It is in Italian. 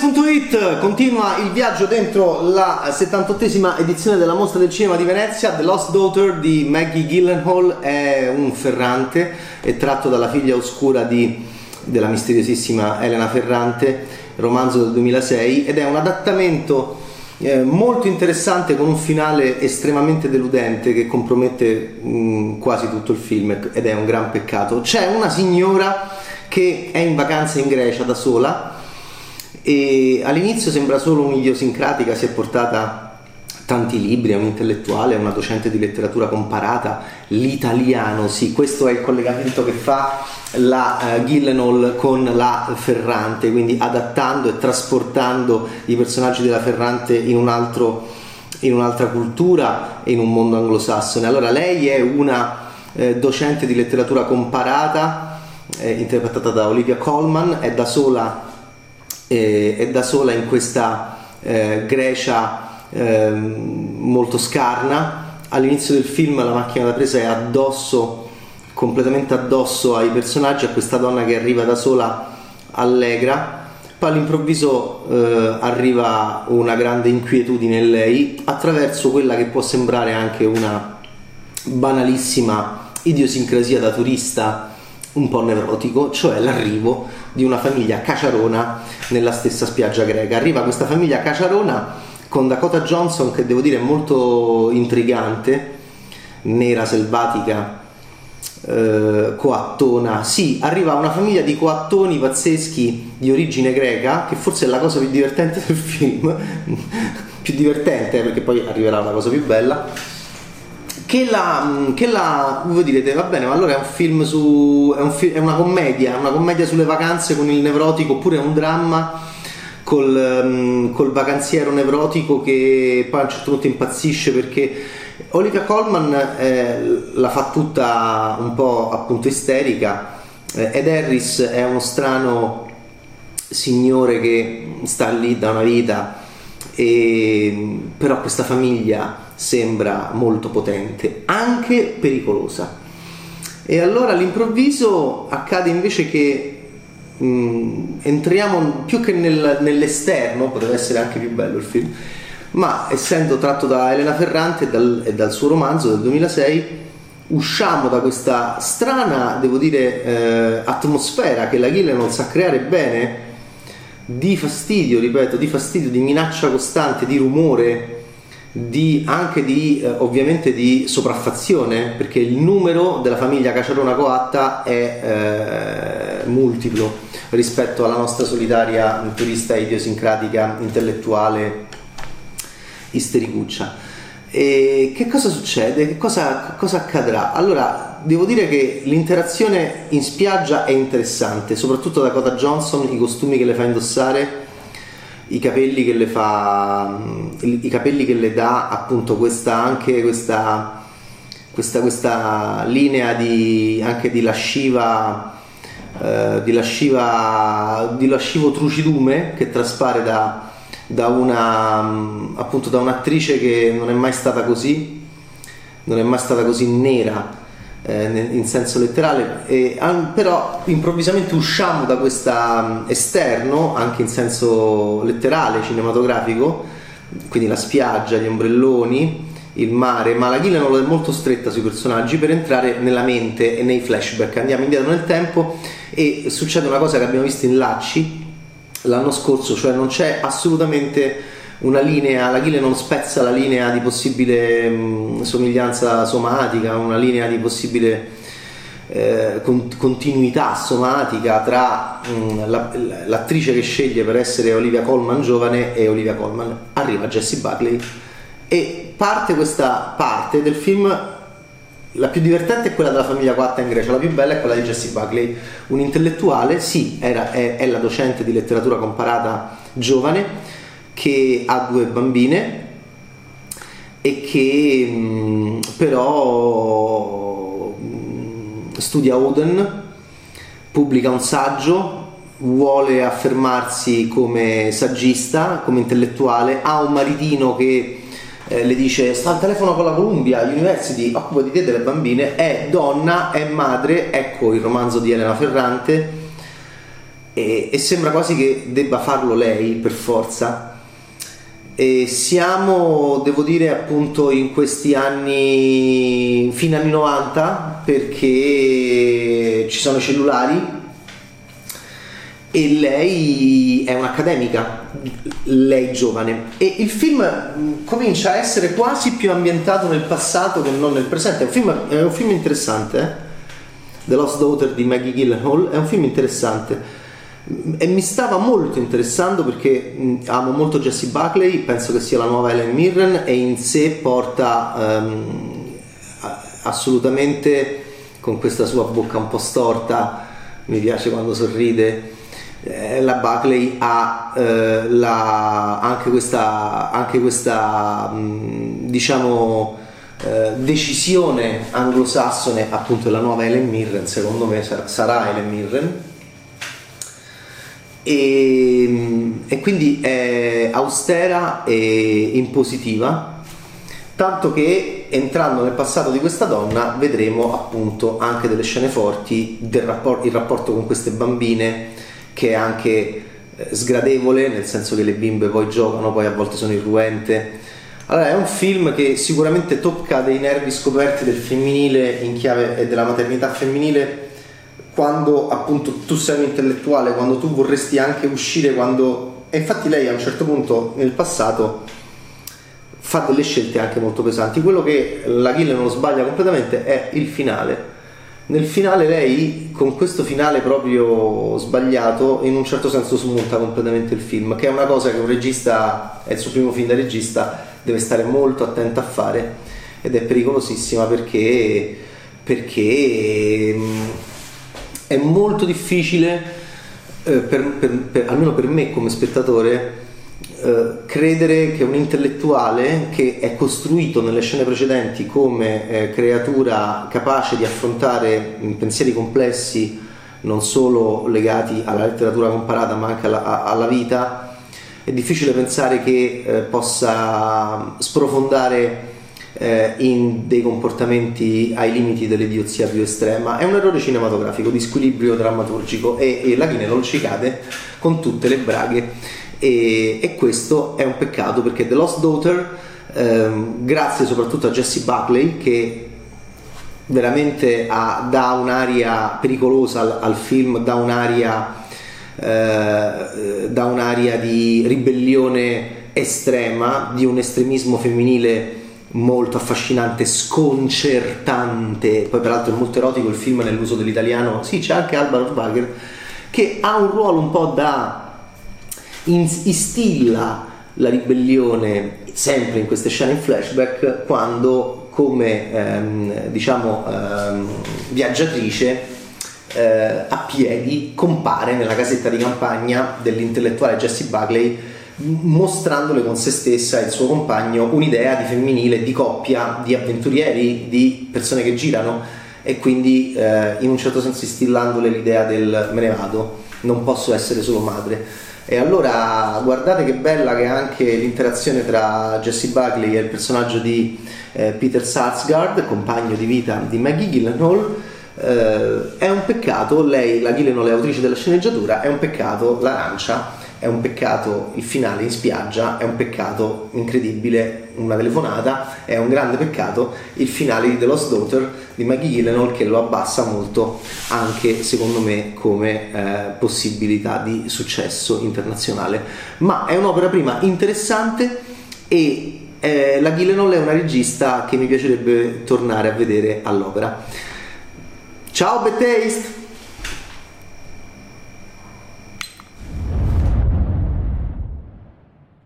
Games.it continua il viaggio dentro la 78esima edizione della Mostra del Cinema di Venezia. The Lost Daughter di Maggie Gyllenhaal è un Ferrante, è tratto dalla figlia oscura di, della misteriosissima Elena Ferrante, romanzo del 2006, ed è un adattamento eh, molto interessante con un finale estremamente deludente che compromette mh, quasi tutto il film ed è un gran peccato. C'è una signora che è in vacanza in Grecia da sola e all'inizio sembra solo un'idiosincratica, si è portata tanti libri, è un intellettuale, è una docente di letteratura comparata, l'italiano, sì, questo è il collegamento che fa la uh, Gillenhall con la Ferrante, quindi adattando e trasportando i personaggi della Ferrante in, un altro, in un'altra cultura in un mondo anglosassone. Allora lei è una eh, docente di letteratura comparata, eh, interpretata da Olivia Colman, è da sola eh, è da sola in questa eh, Grecia eh, molto scarna. All'inizio del film la macchina da presa è addosso, completamente addosso ai personaggi, a questa donna che arriva da sola allegra. Poi all'improvviso eh, arriva una grande inquietudine in lei attraverso quella che può sembrare anche una banalissima idiosincrasia da turista un po' nevrotico, cioè l'arrivo di una famiglia caciarona nella stessa spiaggia greca. Arriva questa famiglia caciarona con Dakota Johnson che devo dire è molto intrigante, nera, selvatica, eh, coattona. Sì, arriva una famiglia di coattoni pazzeschi di origine greca, che forse è la cosa più divertente del film, più divertente perché poi arriverà una cosa più bella che la, che la voi direte va bene ma allora è un film su è, un fi- è una commedia una commedia sulle vacanze con il nevrotico oppure è un dramma col, um, col vacanziero nevrotico che poi a un certo punto impazzisce perché Olivia Colman eh, la fa tutta un po' appunto isterica eh, Ed Harris è uno strano signore che sta lì da una vita e, però questa famiglia sembra molto potente, anche pericolosa. E allora all'improvviso accade invece che mh, mm, entriamo più che nel, nell'esterno, potrebbe essere anche più bello il film, ma essendo tratto da Elena Ferrante e dal, e dal suo romanzo del 2006, usciamo da questa strana, devo dire, eh, atmosfera che la Gillian sa creare bene di fastidio, ripeto, di fastidio, di minaccia costante, di rumore, di, anche di, eh, ovviamente di sopraffazione, perché il numero della famiglia Caciarona Coatta è eh, multiplo rispetto alla nostra solitaria turista idiosincratica, intellettuale, istericuccia. E che cosa succede? Che cosa, cosa accadrà? Allora, devo dire che l'interazione in spiaggia è interessante, soprattutto da Cota Johnson, i costumi che le fa indossare i capelli che le fa i capelli che le dà appunto questa anche questa questa, questa linea di anche di lasciva eh, di lasciva di lascivo trucidume che traspare da, da una appunto da un'attrice che non è mai stata così non è mai stata così nera in senso letterale, e, però improvvisamente usciamo da questo esterno, anche in senso letterale, cinematografico, quindi la spiaggia, gli ombrelloni, il mare, ma la Gillian è molto stretta sui personaggi per entrare nella mente e nei flashback. Andiamo indietro nel tempo e succede una cosa che abbiamo visto in Lacci l'anno scorso, cioè non c'è assolutamente una linea, la Ghile non spezza la linea di possibile mh, somiglianza somatica, una linea di possibile eh, con, continuità somatica tra mh, la, l'attrice che sceglie per essere Olivia Colman giovane e Olivia Colman. Arriva Jessie Buckley e parte questa parte del film la più divertente è quella della famiglia Quatta in Grecia, la più bella è quella di Jessie Buckley, un intellettuale, sì, era, è, è la docente di letteratura comparata giovane, che ha due bambine e che mh, mm, però mh, mm, studia Oden, pubblica un saggio, vuole affermarsi come saggista, come intellettuale, ha un maritino che eh, le dice sta al telefono con la Columbia University, occupa di te delle bambine, è donna, è madre, ecco il romanzo di Elena Ferrante e, e sembra quasi che debba farlo lei per forza. E siamo, devo dire, appunto in questi anni, fine anni 90, perché ci sono i cellulari e lei è un'accademica, lei giovane. E il film mm, comincia a essere quasi più ambientato nel passato che non nel presente. È un film, è un film interessante, eh? The Lost Daughter di Maggie Gyllenhaal, è un film interessante e mi stava molto interessando perché mm, amo molto Jessie Buckley, penso che sia la nuova Ellen Mirren e in sé porta um, assolutamente con questa sua bocca un po' storta, mi piace quando sorride, eh, la Buckley ha eh, la, anche questa, anche questa mh, mm, diciamo eh, decisione anglosassone appunto della nuova Ellen Mirren, secondo me sarà Ellen Mirren e, e quindi è austera e impositiva, tanto che entrando nel passato di questa donna vedremo appunto anche delle scene forti del rapport- il rapporto con queste bambine che è anche eh, sgradevole, nel senso che le bimbe poi giocano, poi a volte sono irruente. Allora, è un film che sicuramente tocca dei nervi scoperti del femminile in chiave e della maternità femminile quando appunto tu sei un intellettuale, quando tu vorresti anche uscire, quando... E infatti lei a un certo punto nel passato fa delle scelte anche molto pesanti. Quello che la Kill non sbaglia completamente è il finale. Nel finale lei, con questo finale proprio sbagliato, in un certo senso smonta completamente il film, che è una cosa che un regista, è il suo primo film da regista, deve stare molto attento a fare ed è pericolosissima perché, perché è molto difficile, eh, per, per, per, almeno per me come spettatore, eh, credere che un intellettuale che è costruito nelle scene precedenti come eh, creatura capace di affrontare pensieri complessi non solo legati alla letteratura comparata ma anche alla, alla vita, è difficile pensare che eh, possa sprofondare eh, in dei comportamenti ai limiti dell'idiozia più estrema. È un errore cinematografico di squilibrio drammaturgico e, e la non ci cade con tutte le braghe e, e questo è un peccato perché The Lost Daughter, ehm, grazie soprattutto a Jesse Buckley che veramente ha, dà un'aria pericolosa al, al film, dà un'aria, eh, dà un'aria di ribellione estrema, di un estremismo femminile molto affascinante, sconcertante, poi peraltro è molto erotico il film nell'uso dell'italiano, sì c'è anche Alba Rosbacher che ha un ruolo un po' da instilla la ribellione sempre in queste scene in flashback quando come ehm, diciamo ehm, viaggiatrice eh, a piedi compare nella casetta di campagna dell'intellettuale Jesse Buckley mostrandole con se stessa e il suo compagno un'idea di femminile, di coppia, di avventurieri, di persone che girano e quindi eh, in un certo senso instillandole l'idea del me ne vado, non posso essere solo madre. E allora guardate che bella che è anche l'interazione tra Jesse Buckley e il personaggio di eh, Peter Sarsgaard, compagno di vita di Maggie Gyllenhaal. Eh, è un peccato, lei, la Gyllenhaal è autrice della sceneggiatura, è un peccato l'arancia è un peccato il finale in spiaggia, è un peccato incredibile una telefonata, è un grande peccato il finale di The Lost Daughter di Maggie Gyllenhaal che lo abbassa molto anche secondo me come eh, possibilità di successo internazionale. Ma è un'opera prima interessante e eh, la Gyllenhaal è una regista che mi piacerebbe tornare a vedere all'opera. Ciao Bad!